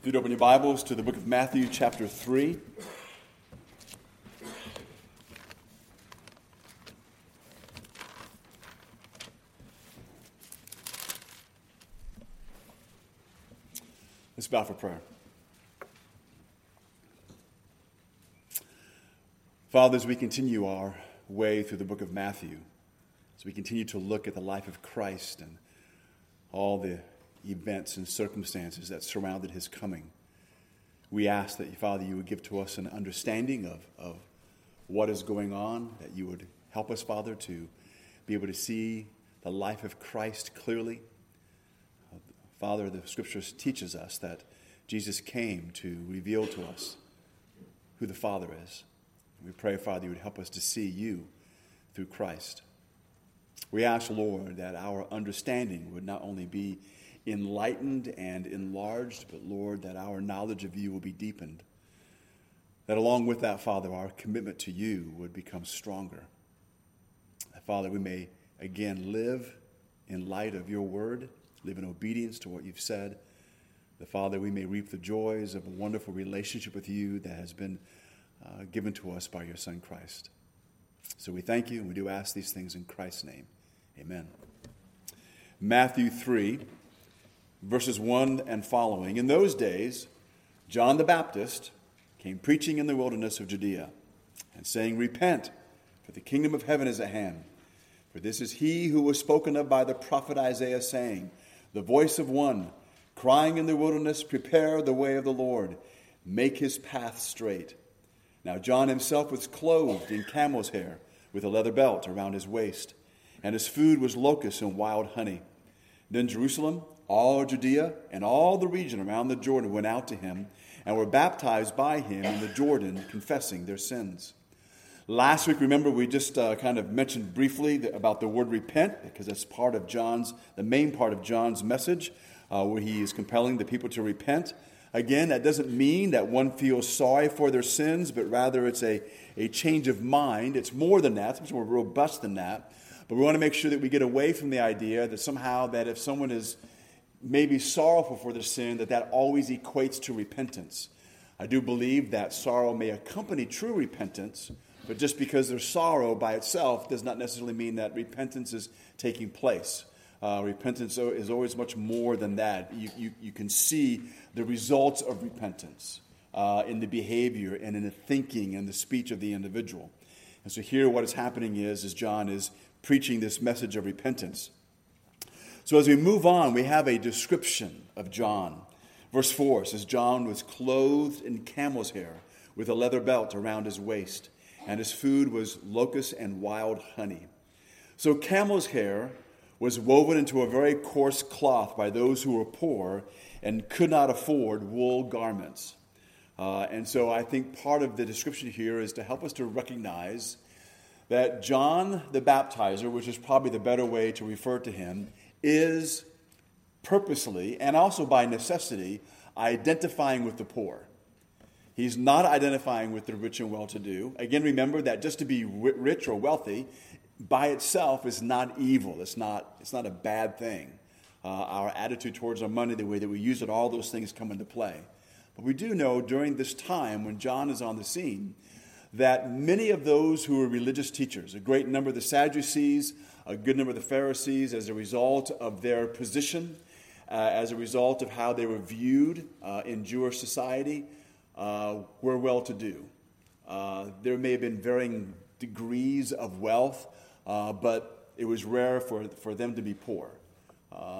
If you'd open your Bibles to the book of Matthew, chapter 3. Let's bow for prayer. Father, as we continue our way through the book of Matthew, as we continue to look at the life of Christ and all the events and circumstances that surrounded his coming. We ask that, Father, you would give to us an understanding of, of what is going on, that you would help us, Father, to be able to see the life of Christ clearly. Father, the scriptures teaches us that Jesus came to reveal to us who the Father is. We pray, Father, you would help us to see you through Christ. We ask, Lord, that our understanding would not only be enlightened and enlarged, but Lord, that our knowledge of you will be deepened. That along with that, Father, our commitment to you would become stronger. That, Father, we may again live in light of your word, live in obedience to what you've said. That, Father, we may reap the joys of a wonderful relationship with you that has been uh, given to us by your Son, Christ. So we thank you and we do ask these things in Christ's name. Amen. Matthew 3 verses 1 and following. In those days, John the Baptist came preaching in the wilderness of Judea and saying, Repent, for the kingdom of heaven is at hand. For this is he who was spoken of by the prophet Isaiah, saying, The voice of one crying in the wilderness, Prepare the way of the Lord, make his path straight. Now John himself was clothed in camel's hair, with a leather belt around his waist, and his food was locusts and wild honey. Then Jerusalem all Judea and all the region around the Jordan went out to him and were baptized by him in the Jordan, confessing their sins. Last week, remember, we just uh, kind of mentioned briefly about the word repent because that's part of John's, the main part of John's message, uh, where he is compelling the people to repent. Again, that doesn't mean that one feels sorry for their sins, but rather it's a, a change of mind. It's more than that, it's more robust than that. But we want to make sure that we get away from the idea that somehow that if someone is may be sorrowful for their sin, that that always equates to repentance. I do believe that sorrow may accompany true repentance, but just because there's sorrow by itself does not necessarily mean that repentance is taking place. Uh, repentance is always much more than that. You, you, you can see the results of repentance uh, in the behavior and in the thinking and the speech of the individual. And so here what is happening is, is John is preaching this message of repentance. So as we move on, we have a description of John. Verse 4 says, John was clothed in camel's hair with a leather belt around his waist, and his food was locusts and wild honey. So camel's hair was woven into a very coarse cloth by those who were poor and could not afford wool garments. Uh, and so I think part of the description here is to help us to recognize that John the Baptizer, which is probably the better way to refer to him, is purposely and also by necessity identifying with the poor. He's not identifying with the rich and well to do. Again, remember that just to be rich or wealthy by itself is not evil, it's not, it's not a bad thing. Uh, our attitude towards our money, the way that we use it, all those things come into play. But we do know during this time when John is on the scene that many of those who were religious teachers, a great number of the Sadducees, a good number of the Pharisees, as a result of their position, uh, as a result of how they were viewed uh, in Jewish society, uh, were well to do. Uh, there may have been varying degrees of wealth, uh, but it was rare for, for them to be poor.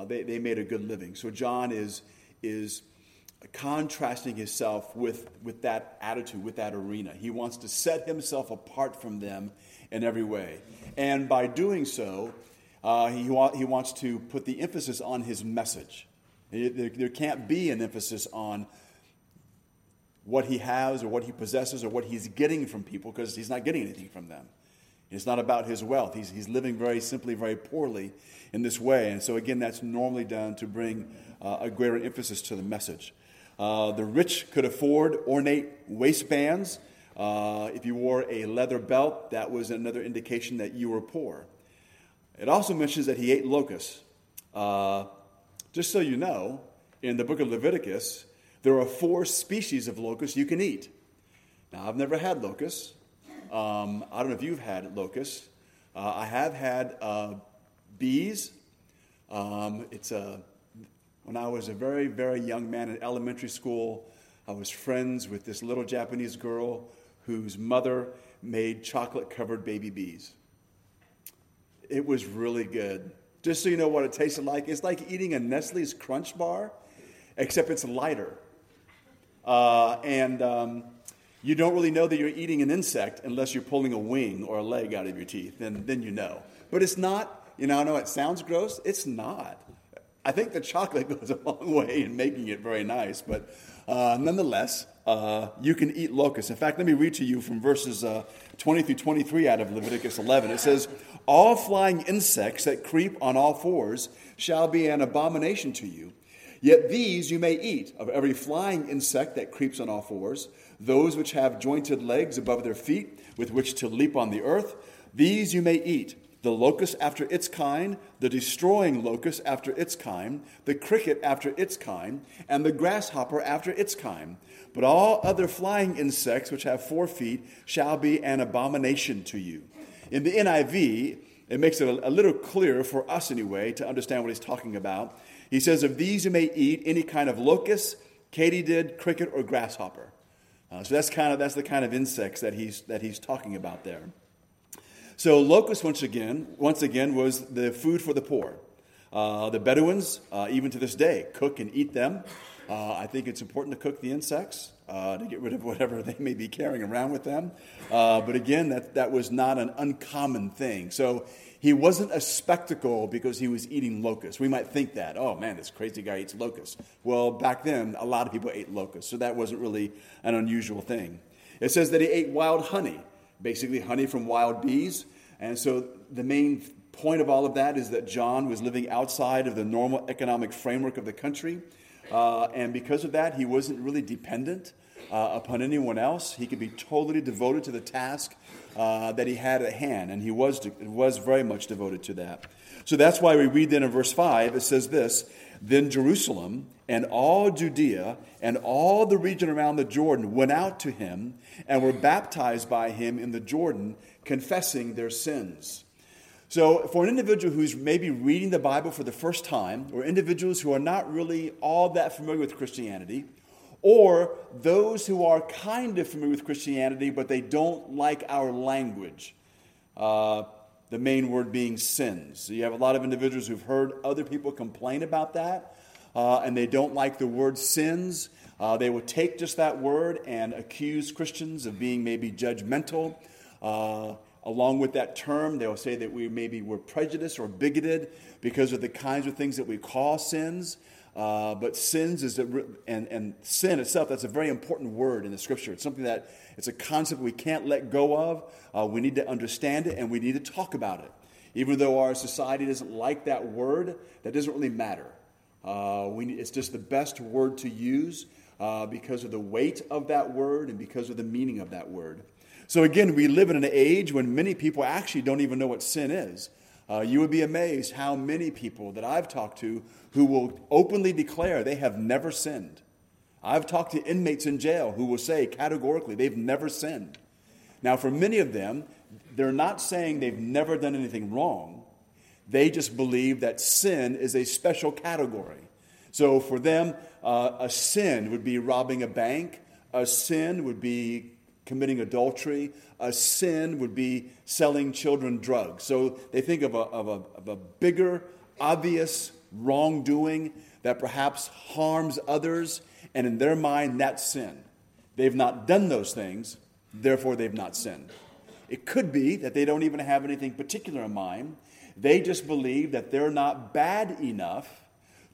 They, they made a good living. So John is, is contrasting himself with, with that attitude, with that arena. He wants to set himself apart from them in every way. And by doing so, uh, he, wa- he wants to put the emphasis on his message. There, there can't be an emphasis on what he has or what he possesses or what he's getting from people because he's not getting anything from them. It's not about his wealth. He's, he's living very simply, very poorly in this way. And so, again, that's normally done to bring uh, a greater emphasis to the message. Uh, the rich could afford ornate waistbands. Uh, if you wore a leather belt, that was another indication that you were poor. It also mentions that he ate locusts. Uh, just so you know, in the book of Leviticus, There are four species of locusts you can eat. Now, I've never had locusts. Um, I don't know if you've had locusts. Uh, I have had uh, bees. Um, it's a, when I was a very, very young man in elementary school, I was friends with this little Japanese girl whose mother made chocolate covered baby bees. It was really good. Just so you know what it tasted like, it's like eating a Nestle's Crunch bar, except it's lighter. Uh, and um, you don't really know that you're eating an insect unless you're pulling a wing or a leg out of your teeth. Then, then you know. But it's not, you know, I know it sounds gross. It's not. I think the chocolate goes a long way in making it very nice. But uh, nonetheless, uh, you can eat locusts. In fact, let me read to you from verses uh, 20 through 23 out of Leviticus 11. It says, All flying insects that creep on all fours shall be an abomination to you. Yet these you may eat of every flying insect that creeps on all fours, those which have jointed legs above their feet, with which to leap on the earth, these you may eat. The locust after its kind, the destroying locust after its kind, the cricket after its kind, and the grasshopper after its kind. But all other flying insects which have four feet shall be an abomination to you. In the NIV, it makes it a, little clearer for us anyway to understand what he's talking about. He says, Of these you may eat any kind of locust, katydid, cricket, or grasshopper. Uh, so that's kind of that's the kind of insects that he's that he's talking about there. So locust once again, once again, was the food for the poor. Uh, the Bedouins, uh, even to this day, cook and eat them. Uh, I think it's important to cook the insects uh, to get rid of whatever they may be carrying around with them. Uh, but again, that, that was not an uncommon thing. So he wasn't a spectacle because he was eating locusts. We might think that, oh man, this crazy guy eats locusts. Well, back then, a lot of people ate locusts, so that wasn't really an unusual thing. It says that he ate wild honey, basically honey from wild bees. And so the main point of all of that is that John was living outside of the normal economic framework of the country. Uh, and because of that, he wasn't really dependent uh, upon anyone else. He could be totally devoted to the task uh, that he had at hand, and he was, was very much devoted to that. So that's why we read then in verse 5, it says this Then Jerusalem and all Judea and all the region around the Jordan went out to him and were baptized by him in the Jordan, confessing their sins. So, for an individual who's maybe reading the Bible for the first time, or individuals who are not really all that familiar with Christianity, or those who are kind of familiar with Christianity, but they don't like our language. Uh, the main word being sins. So you have a lot of individuals who've heard other people complain about that, uh, and they don't like the word sins. Uh, they will take just that word and accuse Christians of being maybe judgmental. Along with that term, they'll say that we maybe were prejudiced or bigoted because of the kinds of things that we call sins. Uh, but sins is a, and, and sin itself, that's a very important word in the scripture. It's something that it's a concept we can't let go of. Uh, we need to understand it and we need to talk about it. Even though our society doesn't like that word, that doesn't really matter. Uh, we, it's just the best word to use uh, because of the weight of that word and because of the meaning of that word. So, again, we live in an age when many people actually don't even know what sin is. Uh, you would be amazed how many people that I've talked to who will openly declare they have never sinned. I've talked to inmates in jail who will say categorically they've never sinned. Now, for many of them, they're not saying they've never done anything wrong. They just believe that sin is a special category. So for them, uh, a sin would be robbing a bank, a sin would be committing adultery, a sin would be selling children drugs. So they think of a, of a, of a bigger, obvious wrongdoing that perhaps harms others, and in their mind, that's sin. They've not done those things, therefore, they've not sinned. It could be that they don't even have anything particular in mind. They just believe that they're not bad enough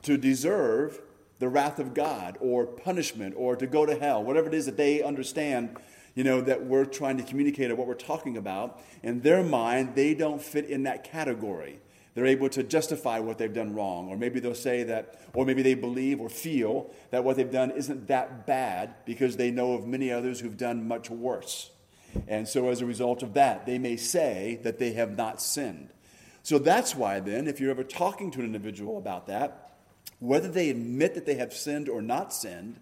to deserve the wrath of God or punishment or to go to hell, whatever it is that they understand, you know, that we're trying to communicate or what we're talking about. In their mind, they don't fit in that category they're able to justify what they've done wrong. Or maybe they'll say that, or maybe they believe or feel that what they've done isn't that bad because they know of many others who've done much worse. And so, as a result of that, they may say that they have not sinned. So, that's why then, if you're ever talking to an individual about that, whether they admit that they have sinned or not sinned,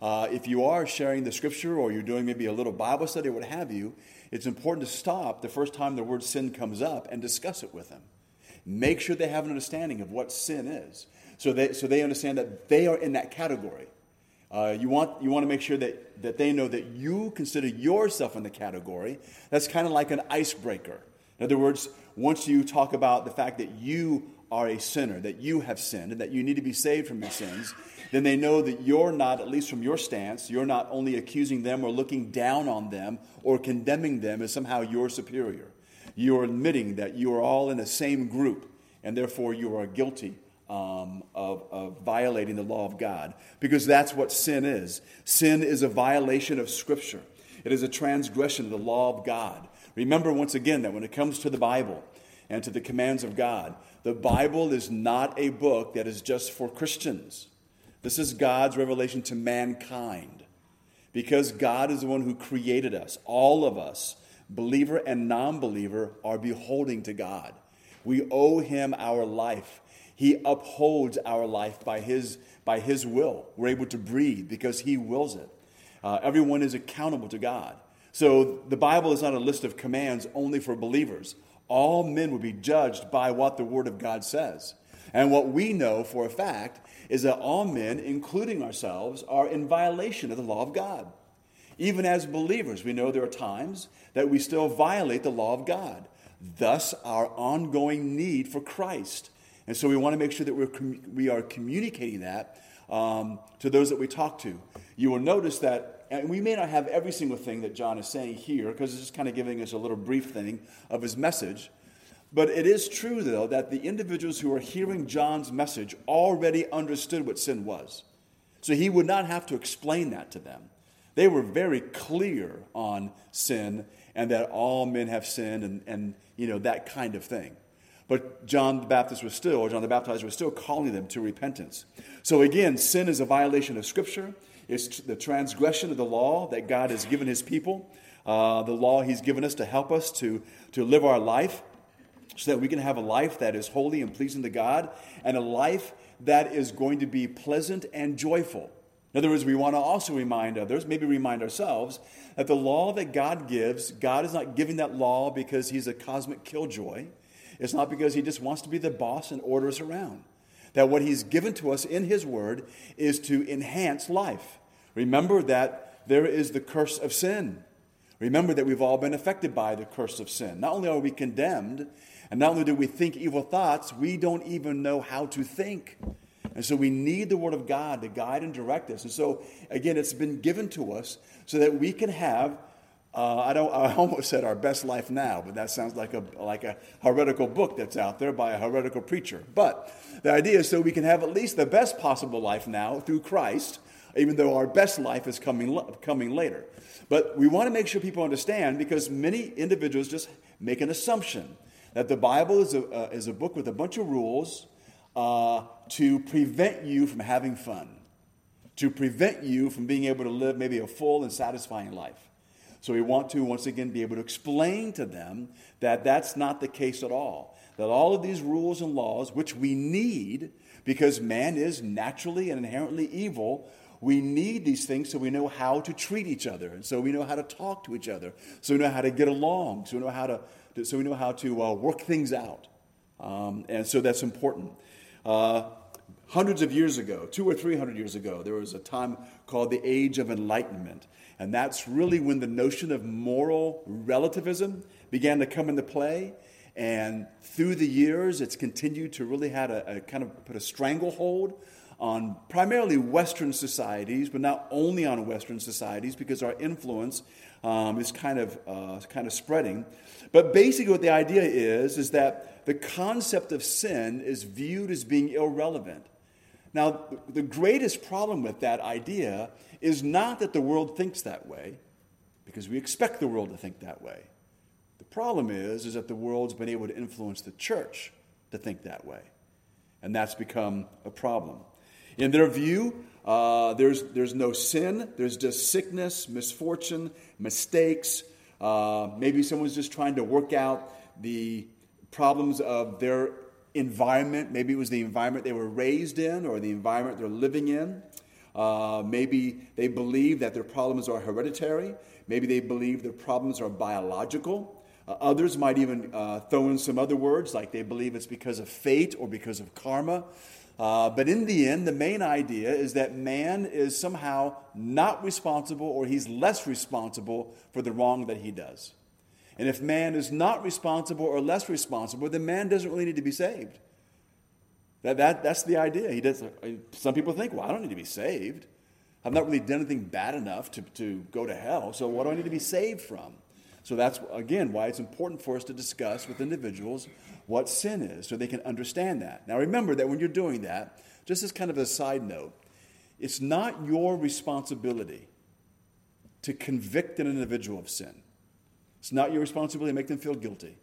Uh, if you are sharing the scripture or you're doing maybe a little Bible study or what have you, it's important to stop the first time the word sin comes up and discuss it with them. Make sure they have an understanding of what sin is so they, so they understand that they are in that category. Uh, you, want, you want to make sure that, that they know that you consider yourself in the category. That's kind of like an icebreaker. In other words, once you talk about the fact that you are a sinner, that you have sinned, and that you need to be saved from your sins, then they know that you're not, at least from your stance, you're not only accusing them or looking down on them or condemning them as somehow you're superior. You are admitting that you are all in the same group, and therefore you are guilty um, of, of violating the law of God, because that's what sin is. Sin is a violation of Scripture, it is a transgression of the law of God. Remember once again that when it comes to the Bible and to the commands of God, the Bible is not a book that is just for Christians. This is God's revelation to mankind. Because God is the one who created us, all of us, believer and non believer, are beholding to God. We owe Him our life. He upholds our life by His, by his will. We're able to breathe because He wills it. Uh, everyone is accountable to God. So the Bible is not a list of commands only for believers. All men will be judged by what the Word of God says. And what we know for a fact is that all men, including ourselves, are in violation of the law of God. Even as believers, we know there are times that we still violate the law of God. Thus, our ongoing need for Christ and so we want to make sure that we're we are communicating that um, to those that we talk to. You will notice that, and we may not have every single thing that John is saying here, because it's just kind of giving us a little brief thing of his message. But it is true, though, that the individuals who are hearing John's message already understood what sin was. So he would not have to explain that to them. They were very clear on sin and that all men have sinned and, and you know, that kind of thing. But John the Baptist was still, or John the Baptizer was still calling them to repentance. So again, sin is a violation of Scripture. It's the transgression of the law that God has given His people, uh, the law He's given us to help us to, to live our life so that we can have a life that is holy and pleasing to God and a life that is going to be pleasant and joyful. In other words, we want to also remind others, maybe remind ourselves, that the law that God gives, God is not giving that law because He's a cosmic killjoy. It's not because he just wants to be the boss and order us around. That what he's given to us in his word is to enhance life. Remember that there is the curse of sin. Remember that we've all been affected by the curse of sin. Not only are we condemned, and not only do we think evil thoughts, we don't even know how to think. And so we need the Word of God to guide and direct us. And so, again, it's been given to us so that we can have uh, I, don't, I almost said our best life now, but that sounds like a, like a heretical book that's out there by a heretical preacher. But the idea is so we can have at least the best possible life now through Christ, even though our best life is coming, coming later. But we want to make sure people understand because many individuals just make an assumption that the Bible is a, uh, is a book with a bunch of rules uh, to prevent you from having fun, to prevent you from being able to live maybe a full and satisfying life. So we want to, once again, be able to explain to them that that's not the case at all. That all of these rules and laws, which we need because man is naturally and inherently evil, we need these things so we know how to treat each other, and so we know how to talk to each other, so we know how to get along, so we know how to, so we know how to uh, work things out. Um, and so that's important. Uh, hundreds of years ago, two or three hundred years ago, there was a time called the Age of Enlightenment. And that's really when the notion of moral relativism began to come into play. And through the years, it's continued to really had a, a kind of put a stranglehold on primarily Western societies, but not only on Western societies, because our influence um, is kind of uh, kind of spreading. But basically, what the idea is is that the concept of sin is viewed as being irrelevant. Now, the greatest problem with that idea is not that the world thinks that way, because we expect the world to think that way. The problem is, is that the world's been able to influence the church to think that way. And that's become a problem. In their view, uh, there's, there's no sin, there's just sickness, misfortune, mistakes. Uh, maybe someone's just trying to work out the problems of their environment. Maybe it was the environment they were raised in or the environment they're living in. Uh, maybe they believe that their problems are hereditary. Maybe they believe their problems are biological. Uh, others might even uh, throw in some other words, like they believe it's because of fate or because of karma. Uh, but in the end, the main idea is that man is somehow not responsible or he's less responsible for the wrong that he does. And if man is not responsible or less responsible, then man doesn't really need to be saved. That, that, that's the idea. He does, some people think, well, I don't need to be saved. I've not really done anything bad enough to, to go to hell, so what do I need to be saved from? So that's, again, why it's important for us to discuss with individuals what sin is so they can understand that. Now, remember that when you're doing that, just as kind of a side note, it's not your responsibility to convict an individual of sin. It's not your responsibility to make them feel guilty.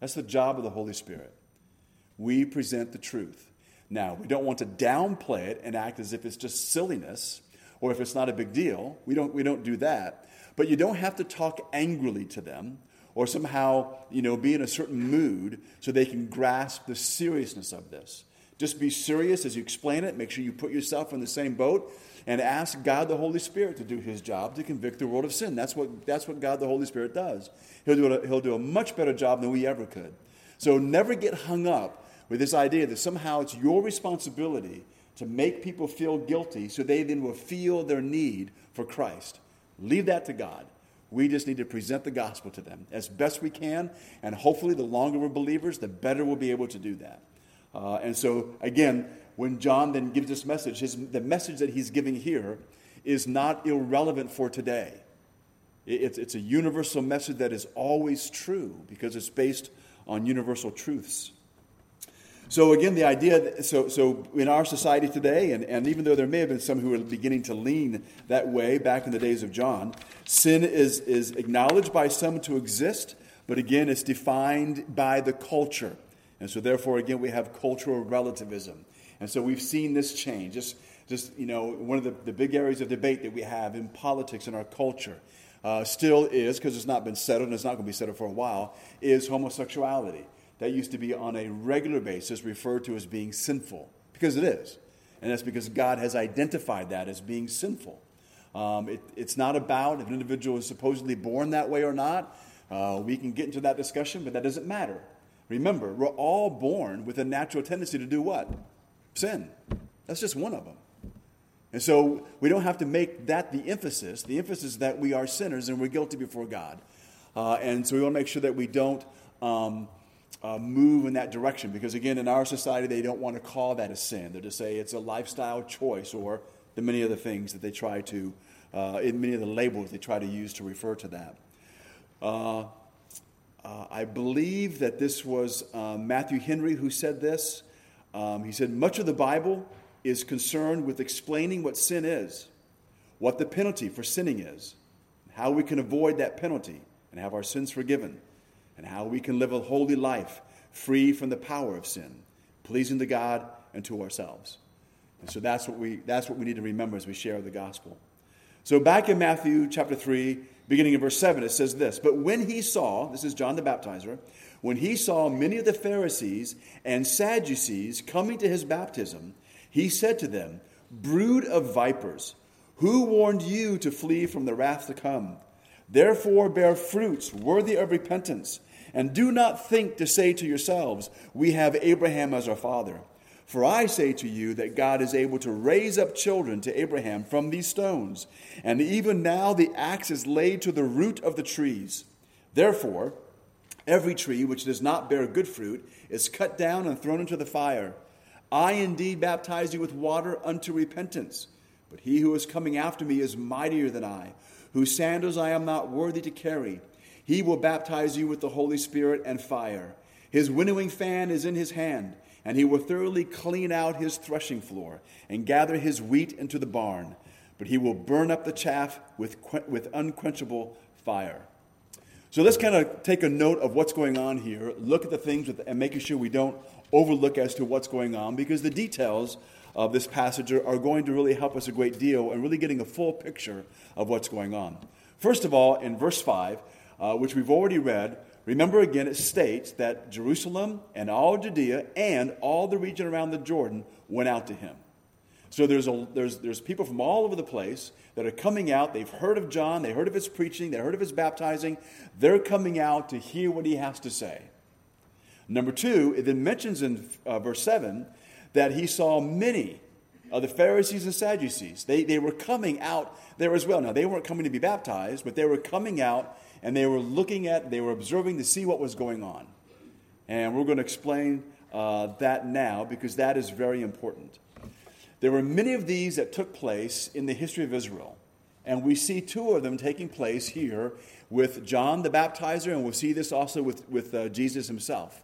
That's the job of the Holy Spirit. We present the truth. Now, we don't want to downplay it and act as if it's just silliness or if it's not a big deal. We don't, we don't do that. But you don't have to talk angrily to them or somehow, you know, be in a certain mood so they can grasp the seriousness of this. Just be serious as you explain it. Make sure you put yourself in the same boat and ask God the Holy Spirit to do his job to convict the world of sin. That's what, that's what God the Holy Spirit does. He'll do, a, he'll do a much better job than we ever could. So never get hung up with this idea that somehow it's your responsibility to make people feel guilty so they then will feel their need for Christ. Leave that to God. We just need to present the gospel to them as best we can, and hopefully, the longer we're believers, the better we'll be able to do that. Uh, and so, again, when John then gives this message, his, the message that he's giving here is not irrelevant for today. It's, it's a universal message that is always true because it's based on universal truths. So again, the idea, so, so in our society today, and, and even though there may have been some who were beginning to lean that way back in the days of John, sin is, is acknowledged by some to exist, but again, it's defined by the culture. And so therefore, again, we have cultural relativism. And so we've seen this change. Just, just you know, one of the, the big areas of debate that we have in politics and our culture uh, still is, because it's not been settled and it's not going to be settled for a while, is homosexuality that used to be on a regular basis referred to as being sinful, because it is. And that's because God has identified that as being sinful. Um, it, it's not about if an individual is supposedly born that way or not. Uh, we can get into that discussion, but that doesn't matter. Remember, we're all born with a natural tendency to do what? Sin. That's just one of them. And so we don't have to make that the emphasis. The emphasis is that we are sinners and we're guilty before God. Uh, and so we want to make sure that we don't um, uh, move in that direction because, again, in our society, they don't want to call that a sin. They're to say it's a lifestyle choice or the many other things that they try to, uh, in many of the labels they try to use to refer to that. Uh, uh I believe that this was uh, Matthew Henry who said this. Um, he said, Much of the Bible is concerned with explaining what sin is, what the penalty for sinning is, how we can avoid that penalty and have our sins forgiven and how we can live a holy life free from the power of sin, pleasing to God and to ourselves. And so that's what we, that's what we need to remember as we share the gospel. So back in Matthew chapter 3, beginning in verse 7, it says this But when he saw, this is John the Baptizer, when he saw many of the Pharisees and Sadducees coming to his baptism, he said to them, Brood of vipers, who warned you to flee from the wrath to come? Therefore, bear fruits worthy of repentance, and do not think to say to yourselves, We have Abraham as our father. For I say to you that God is able to raise up children to Abraham from these stones. And even now the axe is laid to the root of the trees. Therefore, every tree which does not bear good fruit is cut down and thrown into the fire. I indeed baptize you with water unto repentance, but he who is coming after me is mightier than I whose sandals I am not worthy to carry. He will baptize you with the Holy Spirit and fire. His winnowing fan is in his hand, and he will thoroughly clean out his threshing floor and gather his wheat into the barn. But he will burn up the chaff with, with unquenchable fire. So let's kind of take a note of what's going on here, look at the things with, and making sure we don't overlook as to what's going on, because the details of this passage are, going to really help us a great deal and really getting a full picture of what's going on. First of all, in verse 5, uh, which we've already read, remember again it states that Jerusalem and all Judea and all the region around the Jordan went out to him. So there's, a, there's, there's people from all over the place that are coming out. They've heard of John, they heard of his preaching, they heard of his baptizing. They're coming out to hear what he has to say. Number two, it then mentions in uh, verse 7 that he saw many of the Pharisees and Sadducees. They, they were coming out there as well. Now, they weren't coming to be baptized, but they were coming out and they were looking at, they were observing to see what was going on. And we're going to explain uh, that now because that is very important. There were many of these that took place in the history of Israel. And we see two of them taking place here with John the Baptizer, and we'll see this also with, with uh, Jesus himself.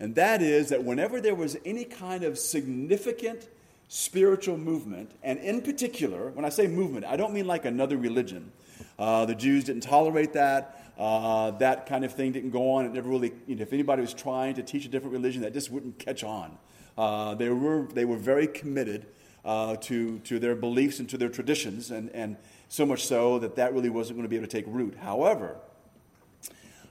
And that is that whenever there was any kind of significant spiritual movement, and in particular, when I say movement, I don't mean like another religion. Uh, the Jews didn't tolerate that. Uh, that kind of thing didn't go on. It never really, you know, if anybody was trying to teach a different religion, that just wouldn't catch on. Uh, they, were, they were very committed uh, to, to their beliefs and to their traditions, and, and so much so that that really wasn't going to be able to take root. However,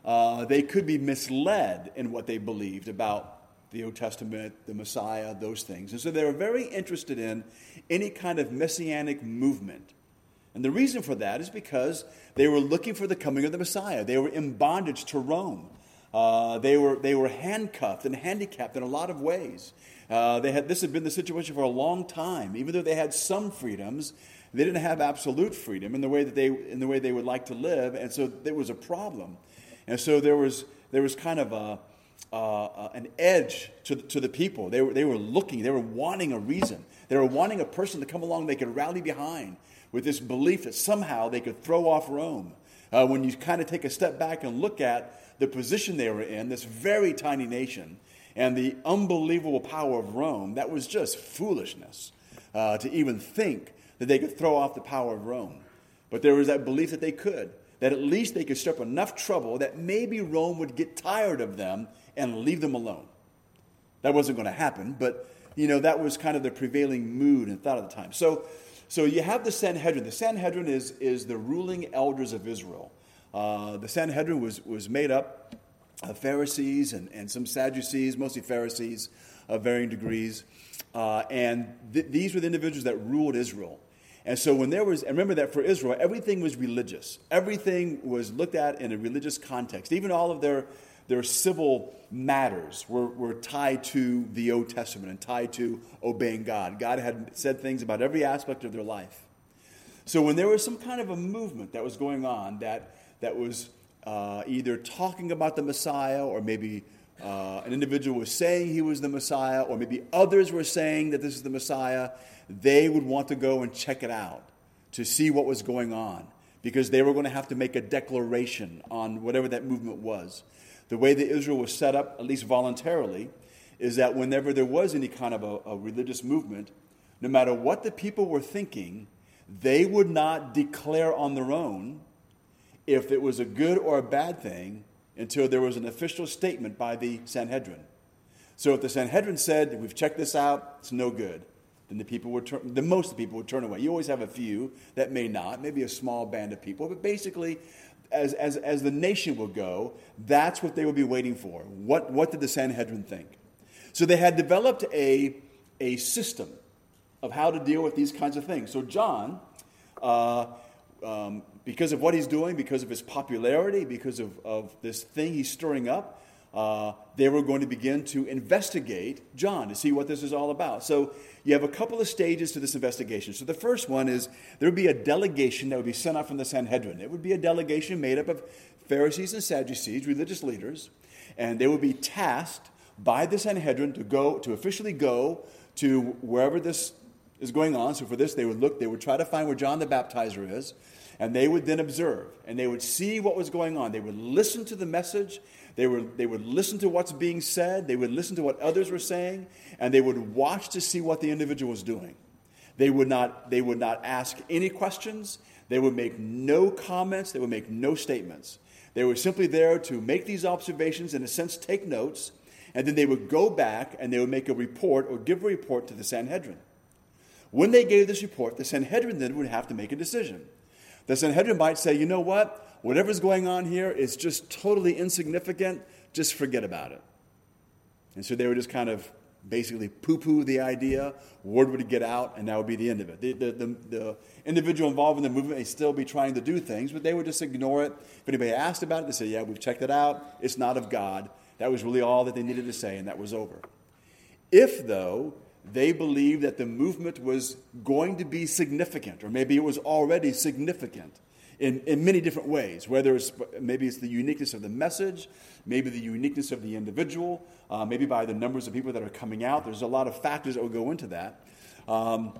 uh, they could be misled in what they believed about the Old Testament, the Messiah, those things. And so they were very interested in any kind of messianic movement. And the reason for that is because they were looking for the coming of the Messiah. They were in bondage to Rome. Uh, they, were, they were handcuffed and handicapped in a lot of ways. Uh, they had, this had been the situation for a long time. Even though they had some freedoms, they didn't have absolute freedom in the way that they, in the way they would like to live. And so there was a problem. And so there was, there was kind of a, uh, an edge to, to the people. They were, they were looking, they were wanting a reason. They were wanting a person to come along they could rally behind with this belief that somehow they could throw off Rome. Uh, when you kind of take a step back and look at the position they were in, this very tiny nation, and the unbelievable power of Rome, that was just foolishness uh, to even think that they could throw off the power of Rome. But there was that belief that they could, that at least they could stir up enough trouble that maybe Rome would get tired of them and leave them alone. That wasn't going to happen, but you know that was kind of the prevailing mood and thought at the time. So so you have the Sanhedrin. The Sanhedrin is, is the ruling elders of Israel. Uh, the Sanhedrin was, was made up of Pharisees and, and some Sadducees, mostly Pharisees of varying degrees. Uh, and th- these were the individuals that ruled Israel. And so when there was, and remember that for Israel, everything was religious. Everything was looked at in a religious context. Even all of their their civil matters were, were tied to the Old Testament and tied to obeying God. God had said things about every aspect of their life. So when there was some kind of a movement that was going on that, that was uh, either talking about the Messiah or maybe uh, an individual was saying he was the Messiah, or maybe others were saying that this is the Messiah, they would want to go and check it out to see what was going on because they were going to have to make a declaration on whatever that movement was. The way that Israel was set up, at least voluntarily, is that whenever there was any kind of a, a religious movement, no matter what the people were thinking, they would not declare on their own if it was a good or a bad thing until there was an official statement by the Sanhedrin. So if the Sanhedrin said, We've checked this out, it's no good, then the people would turn, the most of the people would turn away. You always have a few that may not, maybe a small band of people, but basically as, as, as the nation will go, that's what they will be waiting for. What, what did the Sanhedrin think? So they had developed a, a system of how to deal with these kinds of things. So John, uh, um, because of what he's doing, because of his popularity, because of, of this thing he's stirring up, uh, they were going to begin to investigate John to see what this is all about. So you have a couple of stages to this investigation. So the first one is there would be a delegation that would be sent out from the Sanhedrin. It would be a delegation made up of Pharisees and Sadducees, religious leaders, and they would be tasked by the Sanhedrin to go to officially go to wherever this is going on. So for this, they would look, they would try to find where John the Baptizer is, and they would then observe, and they would see what was going on. They would listen to the message, they, were, they would listen to what's being said, they would listen to what others were saying, and they would watch to see what the individual was doing. They would not, they would not ask any questions, they would make no comments, they would make no statements. They were simply there to make these observations, in a sense, take notes, and then they would go back and they would make a report or give a report to the Sanhedrin. When they gave this report, the Sanhedrin then would have to make a decision. The Sanhedrin might say, you know what? whatever's going on here is just totally insignificant, just forget about it. And so they would just kind of basically poo poo the idea, word would get out, and that would be the end of it. The, the, the, the, individual involved in the movement may still be trying to do things, but they would just ignore it. If anybody asked about it, they say, Yeah, we've checked it out. It's not of God. That was really all that they needed to say, and that was over. If, though, they believed that the movement was going to be significant, or maybe it was already significant in, in many different ways, whether it's maybe it's the uniqueness of the message, maybe the uniqueness of the individual, uh, maybe by the numbers of people that are coming out. There's a lot of factors that would go into that. Um,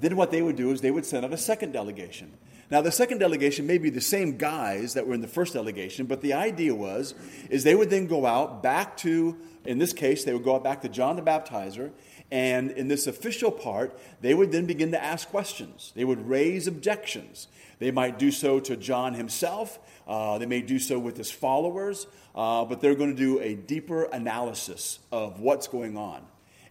then what they would do is they would send out a second delegation. Now, the second delegation may be the same guys that were in the first delegation, but the idea was is they would then go out back to, in this case, they would go out back to John the Baptizer, and in this official part, they would then begin to ask questions. They would raise objections. They might do so to John himself. Uh, they may do so with his followers, uh, but they're going to do a deeper analysis of what's going on.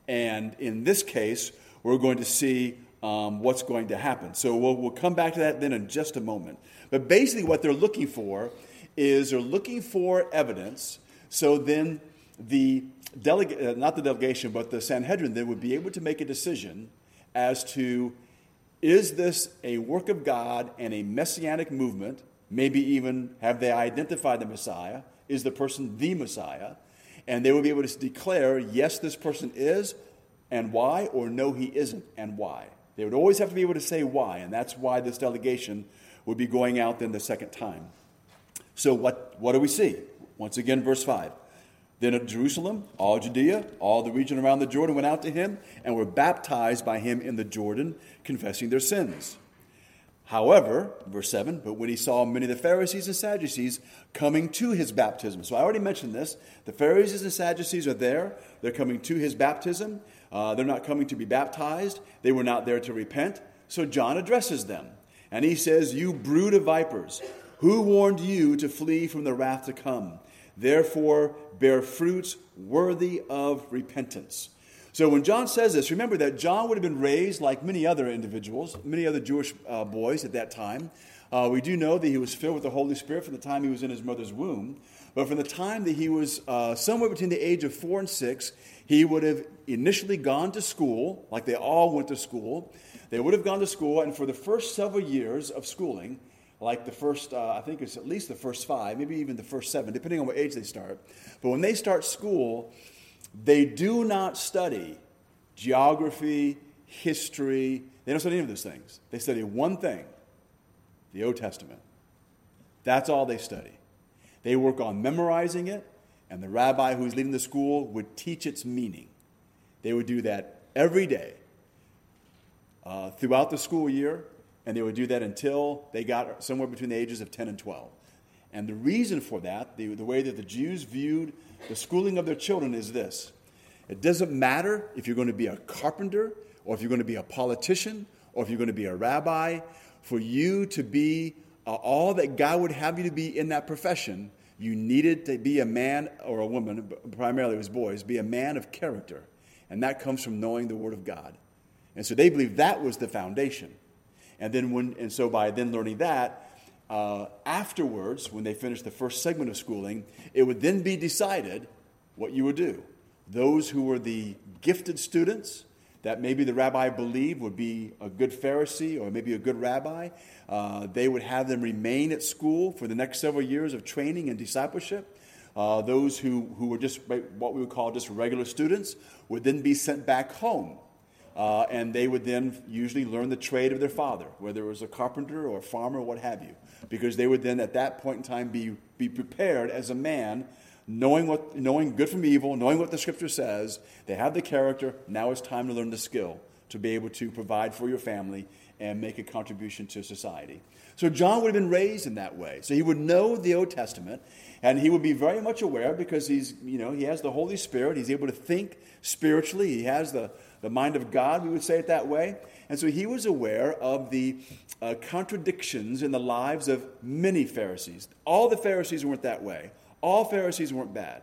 And in this case, we're going to see um, what's going to happen. So we'll, we'll come back to that then in just a moment. But basically, what they're looking for is they're looking for evidence. So then the delegate, uh, not the delegation, but the Sanhedrin then would be able to make a decision as to is this a work of God and a messianic movement? Maybe even have they identified the Messiah? Is the person the Messiah? And they would be able to declare, yes, this person is, and why, or no, he isn't, and why. They would always have to be able to say why, and that's why this delegation would be going out then the second time. So, what, what do we see? Once again, verse 5. Then at Jerusalem, all Judea, all the region around the Jordan went out to him and were baptized by him in the Jordan, confessing their sins. However, verse 7, but when he saw many of the Pharisees and Sadducees coming to his baptism. So I already mentioned this. The Pharisees and Sadducees are there. They're coming to his baptism. Uh, they're not coming to be baptized. They were not there to repent. So John addresses them. And he says, You brood of vipers, who warned you to flee from the wrath to come? Therefore, bear fruits worthy of repentance. So when John says this, remember that John would have been raised like many other individuals, many other Jewish uh, boys at that time. Uh, we do know that he was filled with the Holy Spirit from the time he was in his mother's womb. But from the time that he was uh, somewhere between the age of four and six, he would have initially gone to school, like they all went to school. They would have gone to school, and for the first several years of schooling, like the first, uh, I think it's at least the first five, maybe even the first seven, depending on what age they start. But when they start school, they do not study geography, history. They don't study any of those things. They study one thing the Old Testament. That's all they study. They work on memorizing it, and the rabbi who's leading the school would teach its meaning. They would do that every day uh, throughout the school year and they would do that until they got somewhere between the ages of 10 and 12. And the reason for that, the, the way that the Jews viewed the schooling of their children is this it doesn't matter if you're going to be a carpenter, or if you're going to be a politician, or if you're going to be a rabbi, for you to be uh, all that God would have you to be in that profession, you needed to be a man or a woman, primarily it was boys, be a man of character. And that comes from knowing the Word of God. And so they believed that was the foundation. And then when, and so by then learning that, uh, afterwards, when they finished the first segment of schooling, it would then be decided what you would do. Those who were the gifted students that maybe the rabbi believed would be a good Pharisee or maybe a good rabbi, uh, they would have them remain at school for the next several years of training and discipleship. Uh, those who, who were just what we would call just regular students would then be sent back home uh, and they would then usually learn the trade of their father, whether it was a carpenter or a farmer or what have you, because they would then at that point in time be, be prepared as a man, knowing, what, knowing good from evil, knowing what the scripture says. They have the character. Now it's time to learn the skill to be able to provide for your family and make a contribution to society. So John would have been raised in that way. So he would know the Old Testament, and he would be very much aware because he's, you know, he has the Holy Spirit. He's able to think spiritually. He has the the mind of God, we would say it that way. And so he was aware of the uh, contradictions in the lives of many Pharisees. All the Pharisees weren't that way, all Pharisees weren't bad.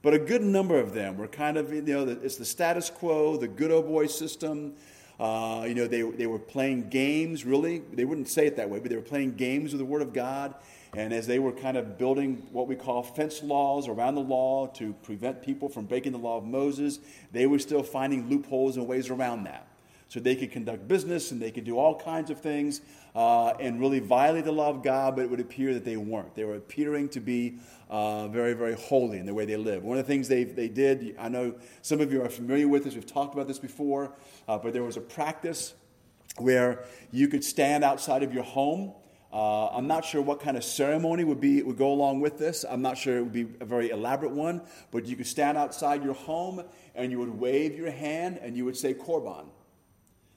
But a good number of them were kind of, you know, it's the status quo, the good old boy system. Uh, you know, they, they were playing games, really. They wouldn't say it that way, but they were playing games with the Word of God. And as they were kind of building what we call fence laws around the law to prevent people from breaking the law of Moses, they were still finding loopholes and ways around that. So they could conduct business and they could do all kinds of things uh, and really violate the law of God, but it would appear that they weren't. They were appearing to be uh, very, very holy in the way they live. One of the things they, they did, I know some of you are familiar with this, we've talked about this before, uh, but there was a practice where you could stand outside of your home uh, I'm not sure what kind of ceremony would be would go along with this. I'm not sure it would be a very elaborate one, but you could stand outside your home and you would wave your hand and you would say korban.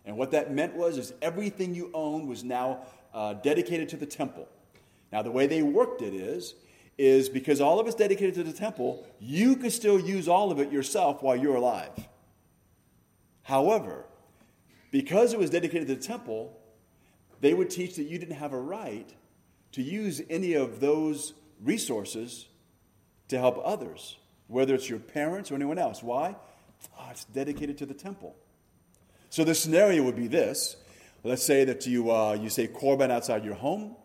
And what that meant was is everything you owned was now uh, dedicated to the temple. Now the way they worked it is is because all of it's dedicated to the temple, you could still use all of it yourself while you're alive. However, because it was dedicated to the temple, they would teach that you didn't have a right to use any of those resources to help others, whether it's your parents or anyone else. Why? Oh, it's dedicated to the temple. So the scenario would be this. Let's say that you, uh, you say korban outside your home.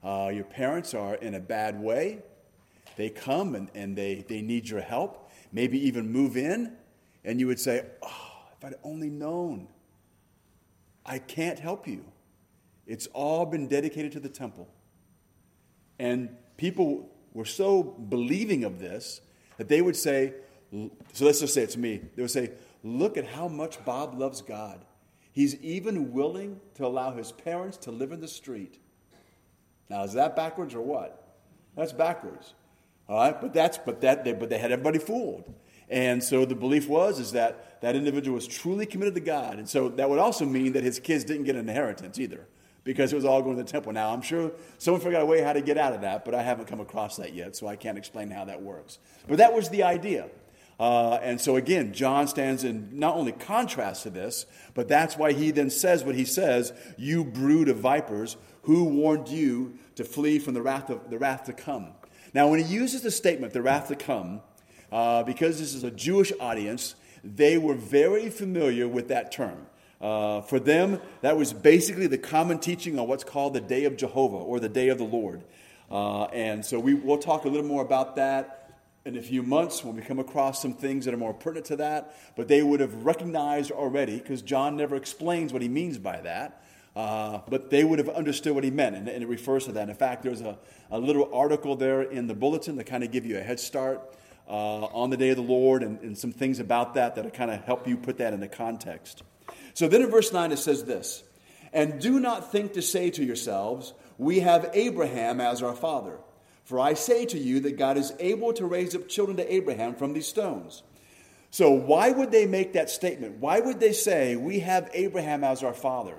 Uh, your parents are in a bad way. They come and, and they, they need your help, maybe even move in. And you would say, Oh, if I'd only known, I can't help you. It's all been dedicated to the temple. And people were so believing of this that they would say, so let's just say it to me. They would say, Look at how much Bob loves God. He's even willing to allow his parents to live in the street. Now, is that backwards or what? That's backwards. All right, but that's but that they, but they had everybody fooled. And so the belief was is that that individual was truly committed to God. And so that would also mean that his kids didn't get an inheritance either because it was all going to the temple. Now, I'm sure someone figured out a way how to get out of that, but I haven't come across that yet, so I can't explain how that works. But that was the idea. Uh, and so, again, John stands in not only contrast to this, but that's why he then says what he says You brood of vipers, who warned you to flee from the wrath, of, the wrath to come? Now, when he uses the statement, the wrath to come, uh, because this is a Jewish audience, they were very familiar with that term. Uh, for them, that was basically the common teaching on what's called the Day of Jehovah or the Day of the Lord. Uh, and so we, will talk a little more about that in a few months when we come across some things that are more pertinent to that. But they would have recognized already, because John never explains what he means by that. Uh, but they would have understood what he meant, and, and, it refers to that. In fact, there's a, a little article there in the bulletin to kind of give you a head start uh, on the day of the Lord and, and some things about that that kind of help you put that into context. So then in verse 9 it says this And do not think to say to yourselves, We have Abraham as our father. For I say to you that God is able to raise up children to Abraham from these stones. So why would they make that statement? Why would they say, We have Abraham as our father?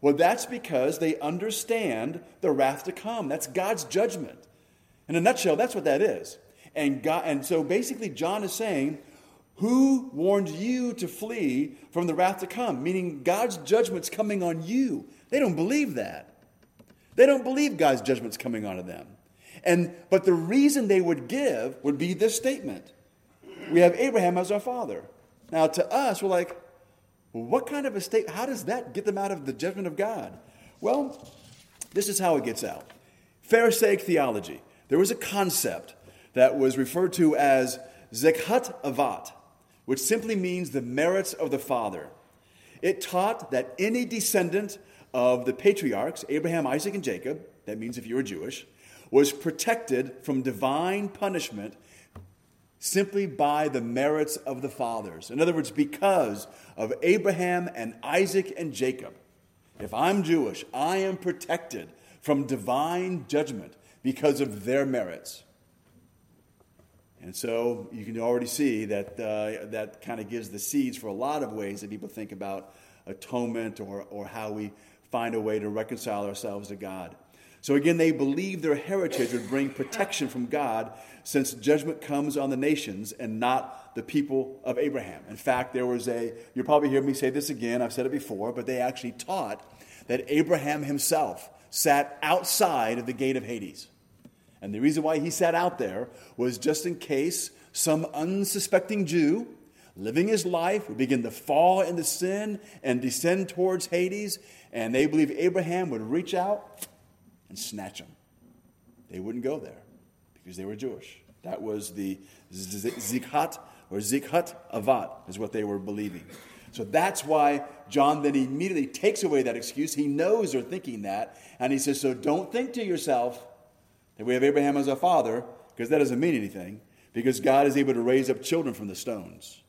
Well, that's because they understand the wrath to come. That's God's judgment. In a nutshell, that's what that is. And, God, and so basically, John is saying, who warned you to flee from the wrath to come? Meaning God's judgment's coming on you. They don't believe that. They don't believe God's judgment's coming onto them. And but the reason they would give would be this statement. We have Abraham as our father. Now to us, we're like, what kind of a state? How does that get them out of the judgment of God? Well, this is how it gets out. Pharisaic theology. There was a concept that was referred to as zekhat avat which simply means the merits of the Father. It taught that any descendant of the patriarchs, Abraham, Isaac, and Jacob, that means if you were Jewish, was protected from divine punishment simply by the merits of the fathers. In other words, because of Abraham and Isaac and Jacob. If I'm Jewish, I am protected from divine judgment because of their merits. And so you can already see that uh, that kind of gives the seeds for a lot of ways that people think about atonement or, or how we find a way to reconcile ourselves to God. So again, they believe their heritage would bring protection from God since judgment comes on the nations and not the people of Abraham. In fact, there was a, you'll probably hear me say this again, I've said it before, but they actually taught that Abraham himself sat outside of the gate of Hades. And the reason why he sat out there was just in case some unsuspecting Jew living his life, would begin to fall into sin and descend towards Hades, and they believe Abraham would reach out and snatch him. They wouldn't go there because they were Jewish. That was the Zikhat or Zikhat Avat, is what they were believing. So that's why John then immediately takes away that excuse. He knows they're thinking that. And he says, So don't think to yourself that we have Abraham as our father, because that doesn't mean anything, because God is able to raise up children from the stones.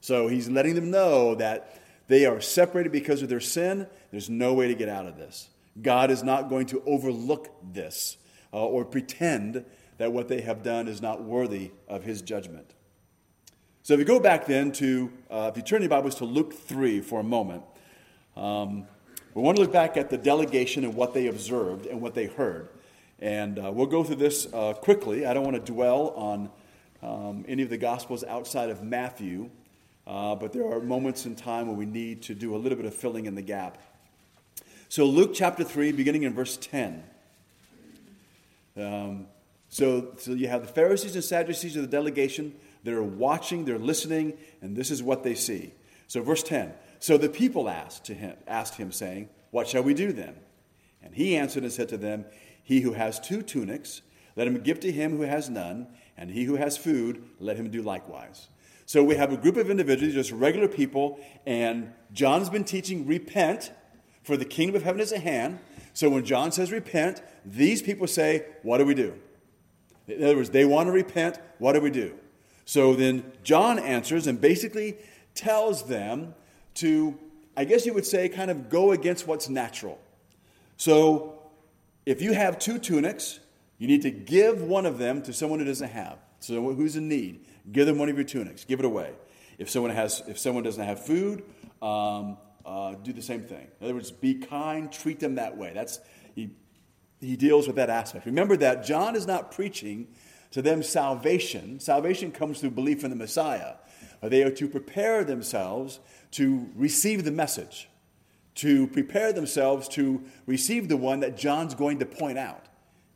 So he's letting them know that they are separated because of their sin. There's no way to get out of this. God is not going to overlook this uh, or pretend that what they have done is not worthy of his judgment. So if you go back then to, uh, if you turn your Bibles to Luke 3 for a moment, um, we want to look back at the delegation and what they observed and what they heard. And uh, we'll go through this uh, quickly. I don't want to dwell on um, any of the Gospels outside of Matthew, uh, but there are moments in time where we need to do a little bit of filling in the gap. So, Luke chapter 3, beginning in verse 10. Um, so, so you have the Pharisees and Sadducees of the delegation they're watching, they're listening, and this is what they see. So, verse 10 So the people asked, to him, asked him, saying, What shall we do then? And he answered and said to them, He who has two tunics, let him give to him who has none, and he who has food, let him do likewise. So we have a group of individuals, just regular people, and John's been teaching repent, for the kingdom of heaven is at hand. So when John says repent, these people say, What do we do? In other words, they want to repent. What do we do? So then John answers and basically tells them to, I guess you would say, kind of go against what's natural. So if you have two tunics, you need to give one of them to someone who doesn't have. So who's in need? Give them one of your tunics. Give it away. If someone has, if someone doesn't have food, um, uh, do the same thing. In other words, be kind, treat them that way. That's he. He deals with that aspect. Remember that John is not preaching to them salvation. Salvation comes through belief in the Messiah. They are to prepare themselves to receive the message, to prepare themselves to receive the one that John's going to point out.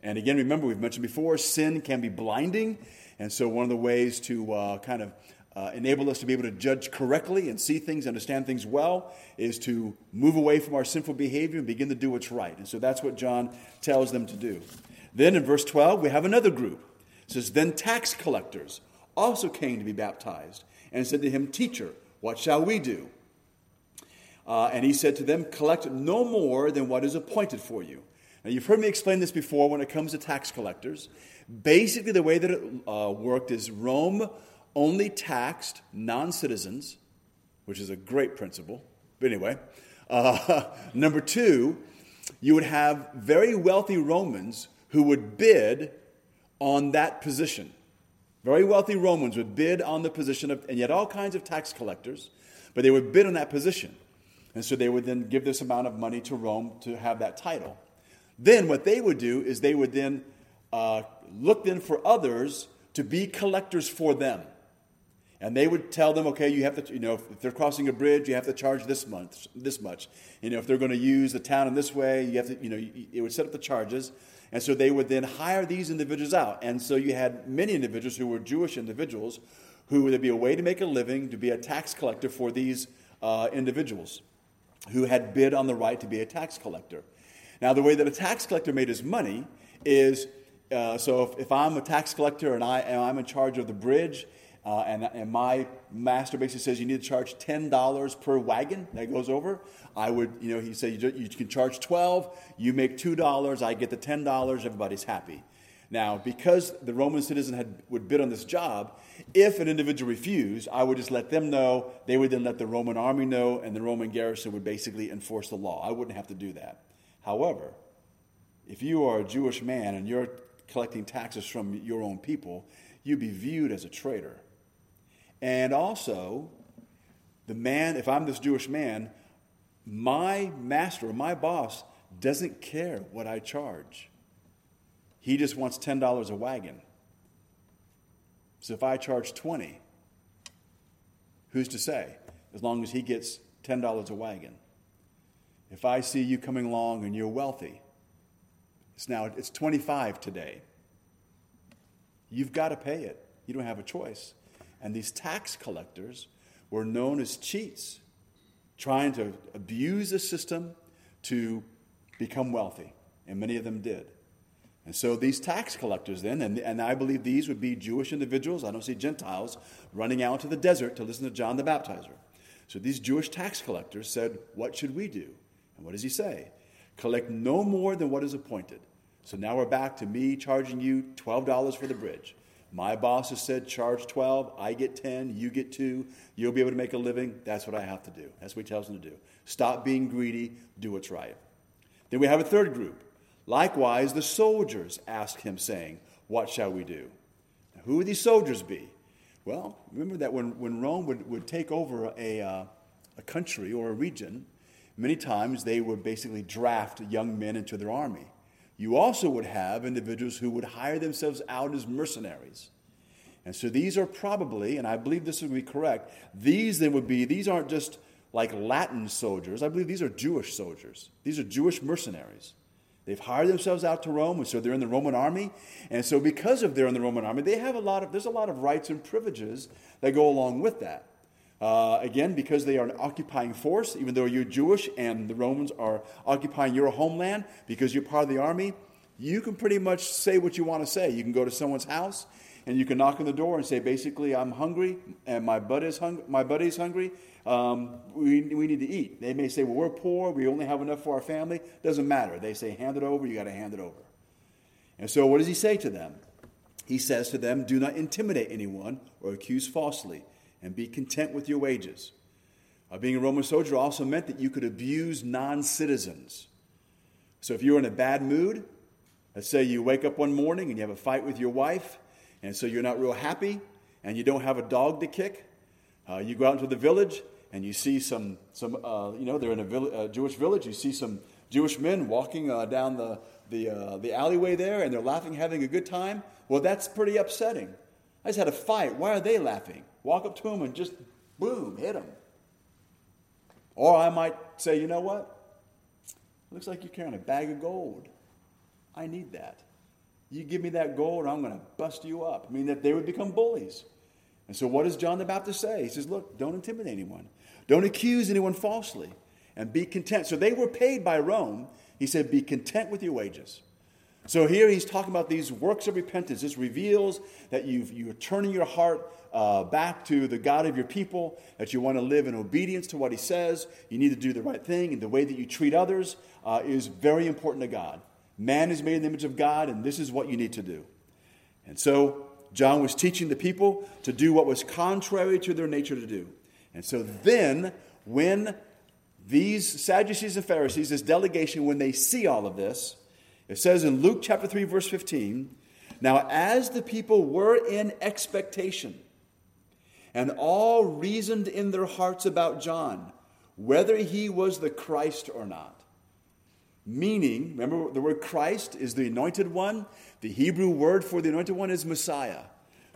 And again, remember, we've mentioned before, sin can be blinding. And so, one of the ways to uh, kind of uh, enable us to be able to judge correctly and see things, understand things well, is to move away from our sinful behavior and begin to do what's right. And so, that's what John tells them to do. Then in verse 12, we have another group. It says, Then tax collectors also came to be baptized and said to him, Teacher, what shall we do? Uh, and he said to them, Collect no more than what is appointed for you. Now, you've heard me explain this before when it comes to tax collectors. Basically, the way that it uh, worked is Rome only taxed non citizens, which is a great principle. But anyway, uh, number two, you would have very wealthy Romans who would bid on that position. Very wealthy Romans would bid on the position of, and yet all kinds of tax collectors, but they would bid on that position. And so they would then give this amount of money to Rome to have that title. Then what they would do is they would then uh, look then for others to be collectors for them. And they would tell them, okay, you have to, you know, if they're crossing a bridge, you have to charge this month, this much. You know, if they're going to use the town in this way, you have to, you know, it would set up the charges. And so they would then hire these individuals out. And so you had many individuals who were Jewish individuals who would be a way to make a living, to be a tax collector for these uh, individuals who had bid on the right to be a tax collector. Now, the way that a tax collector made his money is uh, so if, if, I'm a tax collector and, I, I'm in charge of the bridge, uh, and, and my master basically says you need to charge $10 per wagon that goes over. I would, you know, he said you, you can charge 12, you make $2, I get the $10, everybody's happy. Now, because the Roman citizen had, would bid on this job, if an individual refused, I would just let them know. They would then let the Roman army know, and the Roman garrison would basically enforce the law. I wouldn't have to do that. However, if you are a Jewish man and you're collecting taxes from your own people, you'd be viewed as a traitor. And also, the man, if I'm this Jewish man, my master, or my boss, doesn't care what I charge. He just wants $10 a wagon. So if I charge 20, who's to say? As long as he gets $10 a wagon. If I see you coming along and you're wealthy, it's now it's 25 today. You've got to pay it. You don't have a choice. And these tax collectors were known as cheats, trying to abuse the system to become wealthy. And many of them did. And so these tax collectors, then, and, and I believe these would be Jewish individuals, I don't see Gentiles, running out to the desert to listen to John the Baptizer. So these Jewish tax collectors said, What should we do? And what does he say? Collect no more than what is appointed. So now we're back to me charging you $12 for the bridge. My boss has said charge 12, I get 10, you get 2, you'll be able to make a living. That's what I have to do. That's what he tells them to do. Stop being greedy, do what's right. Then we have a third group. Likewise, the soldiers asked him, saying, What shall we do? Now, who would these soldiers be? Well, remember that when, when Rome would, would take over a, uh, a country or a region, many times they would basically draft young men into their army. You also would have individuals who would hire themselves out as mercenaries. And so these are probably, and I believe this would be correct, these then would be, these aren't just like Latin soldiers. I believe these are Jewish soldiers. These are Jewish mercenaries. They've hired themselves out to Rome, and so they're in the Roman army. And so because of they're in the Roman army, they have a lot of, there's a lot of rights and privileges that go along with that. Uh, again, because they are an occupying force, even though you're Jewish and the Romans are occupying your homeland, because you're part of the army, you can pretty much say what you want to say. You can go to someone's house and you can knock on the door and say, basically, I'm hungry and my buddy's, hung- my buddy's hungry. Um, we, we need to eat. They may say, well, we're poor. We only have enough for our family. Doesn't matter. They say, hand it over. You got to hand it over. And so, what does he say to them? He says to them, do not intimidate anyone or accuse falsely and be content with your wages. Uh, being a Roman soldier also meant that you could abuse non citizens. So if you're in a bad mood, let's say you wake up one morning and you have a fight with your wife, and so you're not real happy, and you don't have a dog to kick, uh, you go out into the village and you see some, some uh, you know, they're in a vill- Jewish village, you see some Jewish men walking uh, down the, the, uh, the alleyway there, and they're laughing, having a good time. Well, that's pretty upsetting. I just had a fight. Why are they laughing? Walk up to them and just boom, hit them. Or I might say, you know what? Looks like you're carrying a bag of gold. I need that. You give me that gold, I'm going to bust you up. I mean, that they would become bullies. And so, what does John the Baptist say? He says, Look, don't intimidate anyone, don't accuse anyone falsely, and be content. So, they were paid by Rome. He said, Be content with your wages. So here he's talking about these works of repentance. This reveals that you've, you're turning your heart uh, back to the God of your people, that you want to live in obedience to what he says. You need to do the right thing, and the way that you treat others uh, is very important to God. Man is made in the image of God, and this is what you need to do. And so John was teaching the people to do what was contrary to their nature to do. And so then, when these Sadducees and Pharisees, this delegation, when they see all of this, it says in Luke chapter 3, verse 15 Now, as the people were in expectation, and all reasoned in their hearts about John, whether he was the Christ or not. Meaning, remember the word Christ is the anointed one. The Hebrew word for the anointed one is Messiah.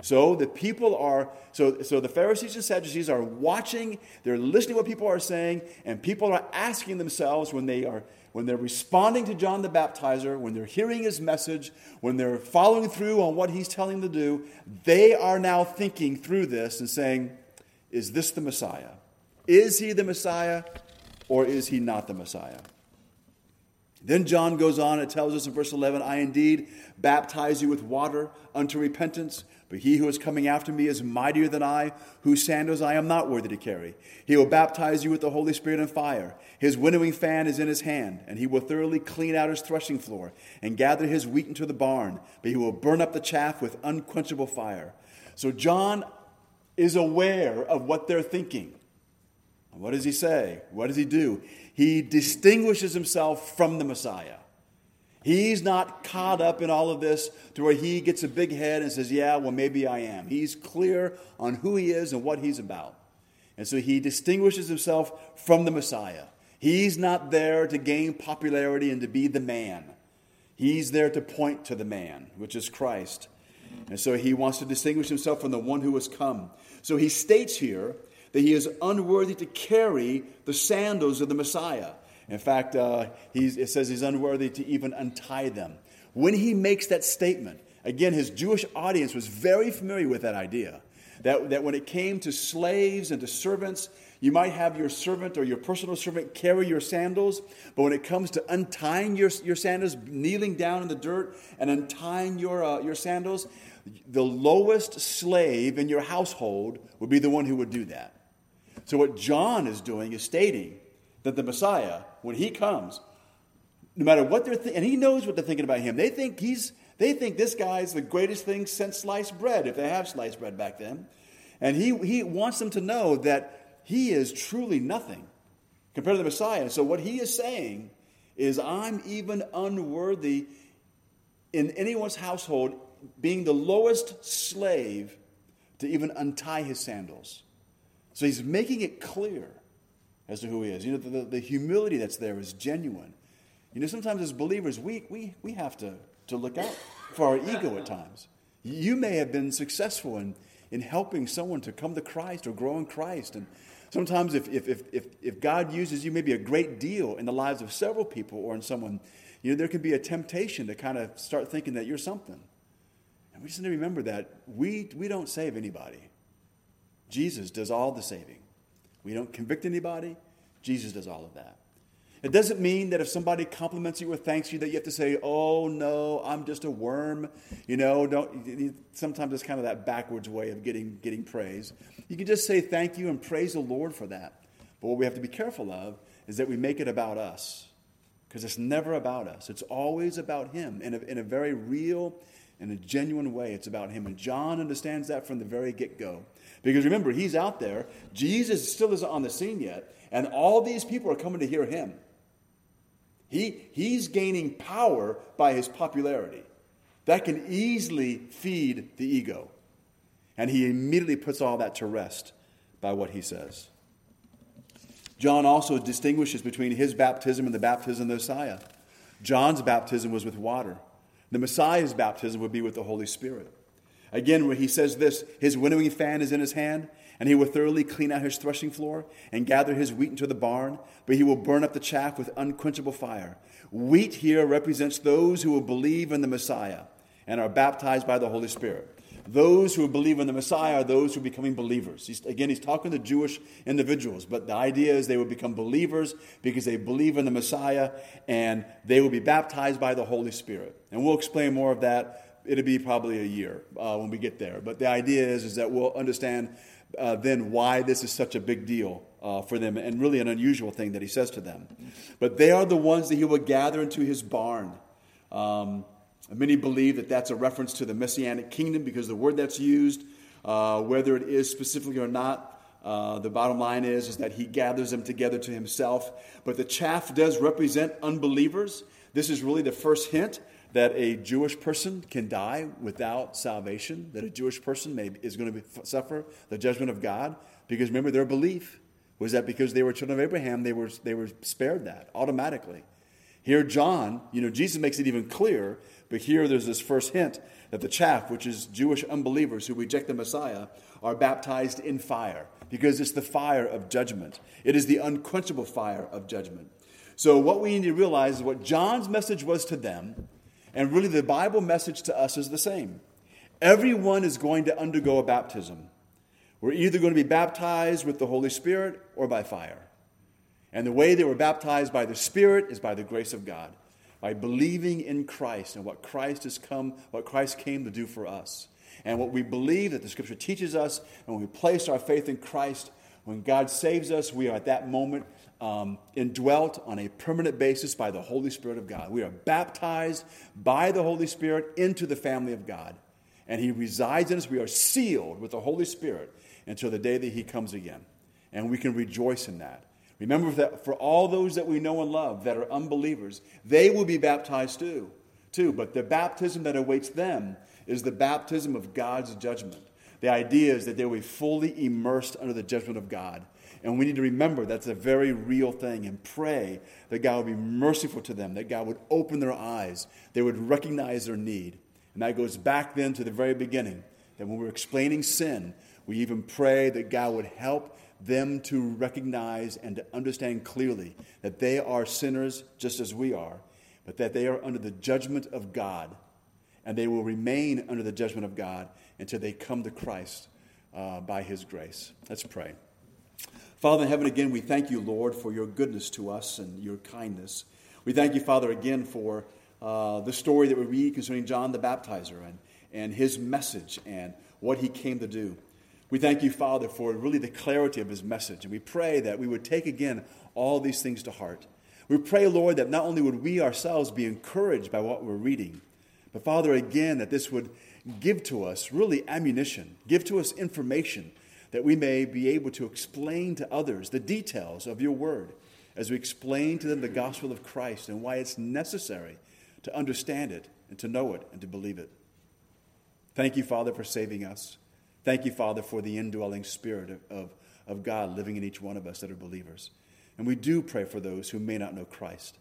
So the people are, so, so the Pharisees and Sadducees are watching, they're listening to what people are saying, and people are asking themselves when they are when they're responding to John the Baptizer, when they're hearing his message, when they're following through on what he's telling them to do, they are now thinking through this and saying, Is this the Messiah? Is he the Messiah or is he not the Messiah? Then John goes on, it tells us in verse 11, I indeed baptize you with water unto repentance, but he who is coming after me is mightier than I, whose sandals I am not worthy to carry. He will baptize you with the Holy Spirit and fire. His winnowing fan is in his hand, and he will thoroughly clean out his threshing floor and gather his wheat into the barn, but he will burn up the chaff with unquenchable fire. So John is aware of what they're thinking. What does he say? What does he do? He distinguishes himself from the Messiah. He's not caught up in all of this to where he gets a big head and says, Yeah, well, maybe I am. He's clear on who he is and what he's about. And so he distinguishes himself from the Messiah. He's not there to gain popularity and to be the man. He's there to point to the man, which is Christ. And so he wants to distinguish himself from the one who has come. So he states here that he is unworthy to carry the sandals of the Messiah. In fact, uh, it says he's unworthy to even untie them. When he makes that statement, again, his Jewish audience was very familiar with that idea That, that when it came to slaves and to servants, you might have your servant or your personal servant carry your sandals, but when it comes to untying your, your sandals, kneeling down in the dirt and untying your, uh, your sandals, the lowest slave in your household would be the one who would do that. So, what John is doing is stating that the Messiah, when he comes, no matter what they're thinking, and he knows what they're thinking about him, they think he's they think this guy's the greatest thing since sliced bread, if they have sliced bread back then. And he, he wants them to know that he is truly nothing compared to the Messiah. So, what he is saying is, I'm even unworthy in anyone's household, being the lowest slave to even untie his sandals. So, he's making it clear as to who he is. You know, the, the humility that's there is genuine. You know, sometimes as believers, we, we, we have to, to look out for our ego at times. You may have been successful in, in helping someone to come to Christ or grow in Christ. And Sometimes, if, if, if, if, God uses you maybe a great deal in the lives of several people or in someone, you know, there can be a temptation to kind of start thinking that you're something. And we just need to remember that we, we don't save anybody. Jesus does all the saving. We don't convict anybody. Jesus does all of that. It doesn't mean that if somebody compliments you or thanks you that you have to say, "Oh no, I'm just a worm." You know, don't. Sometimes it's kind of that backwards way of getting getting praise. You can just say thank you and praise the Lord for that. But what we have to be careful of is that we make it about us, because it's never about us. It's always about Him in a, in a very real in a genuine way. It's about Him, and John understands that from the very get go. Because remember, he's out there. Jesus still isn't on the scene yet, and all these people are coming to hear Him. He, he's gaining power by his popularity. That can easily feed the ego. And he immediately puts all that to rest by what he says. John also distinguishes between his baptism and the baptism of the Messiah. John's baptism was with water, the Messiah's baptism would be with the Holy Spirit. Again, where he says this his winnowing fan is in his hand, and he will thoroughly clean out his threshing floor and gather his wheat into the barn, but he will burn up the chaff with unquenchable fire. Wheat here represents those who will believe in the Messiah and are baptized by the Holy Spirit. Those who believe in the Messiah are those who are becoming believers. He's, again, he's talking to Jewish individuals, but the idea is they will become believers because they believe in the Messiah and they will be baptized by the Holy Spirit. And we'll explain more of that. It'll be probably a year uh, when we get there. But the idea is, is that we'll understand uh, then why this is such a big deal uh, for them and really an unusual thing that he says to them. But they are the ones that he will gather into his barn. Um, many believe that that's a reference to the messianic kingdom because the word that's used, uh, whether it is specifically or not, uh, the bottom line is, is that he gathers them together to himself. But the chaff does represent unbelievers. This is really the first hint that a Jewish person can die without salvation, that a Jewish person may, is going to be, suffer the judgment of God, because remember, their belief was that because they were children of Abraham, they were, they were spared that automatically. Here, John, you know, Jesus makes it even clearer, but here there's this first hint that the chaff, which is Jewish unbelievers who reject the Messiah, are baptized in fire, because it's the fire of judgment. It is the unquenchable fire of judgment. So, what we need to realize is what John's message was to them and really, the Bible message to us is the same. Everyone is going to undergo a baptism. We're either going to be baptized with the Holy Spirit or by fire. And the way they were baptized by the Spirit is by the grace of God, by believing in Christ and what Christ has come, what Christ came to do for us. And what we believe that the Scripture teaches us, and when we place our faith in Christ, when God saves us, we are at that moment um, indwelt on a permanent basis by the Holy Spirit of God. We are baptized by the Holy Spirit into the family of God. And He resides in us. We are sealed with the Holy Spirit until the day that He comes again. And we can rejoice in that. Remember that for all those that we know and love that are unbelievers, they will be baptized too. Too, but the baptism that awaits them is the baptism of God's judgment. The idea is that they will be fully immersed under the judgment of God. And we need to remember that's a very real thing and pray that God would be merciful to them, that God would open their eyes, they would recognize their need. And that goes back then to the very beginning, that when we're explaining sin, we even pray that God would help them to recognize and to understand clearly that they are sinners just as we are, but that they are under the judgment of God, and they will remain under the judgment of God until they come to Christ uh, by his grace. Let's pray. Father in heaven, again, we thank you, Lord, for your goodness to us and your kindness. We thank you, Father, again for uh, the story that we read concerning John the Baptizer and, and his message and what he came to do. We thank you, Father, for really the clarity of his message. And we pray that we would take again all these things to heart. We pray, Lord, that not only would we ourselves be encouraged by what we're reading, but Father, again, that this would give to us really ammunition, give to us information that we may be able to explain to others the details of your word as we explain to them the gospel of Christ and why it's necessary to understand it and to know it and to believe it. Thank you, Father, for saving us. Thank you, Father, for the indwelling spirit of, of, of God living in each one of us that are believers. And we do pray for those who may not know Christ.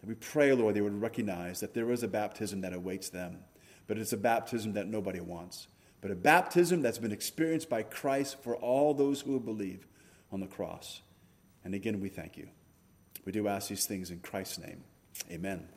That we pray, Lord, they would recognize that there is a baptism that awaits them, but it's a baptism that nobody wants. But a baptism that's been experienced by Christ for all those who will believe on the cross. And again, we thank you. We do ask these things in Christ's name. Amen.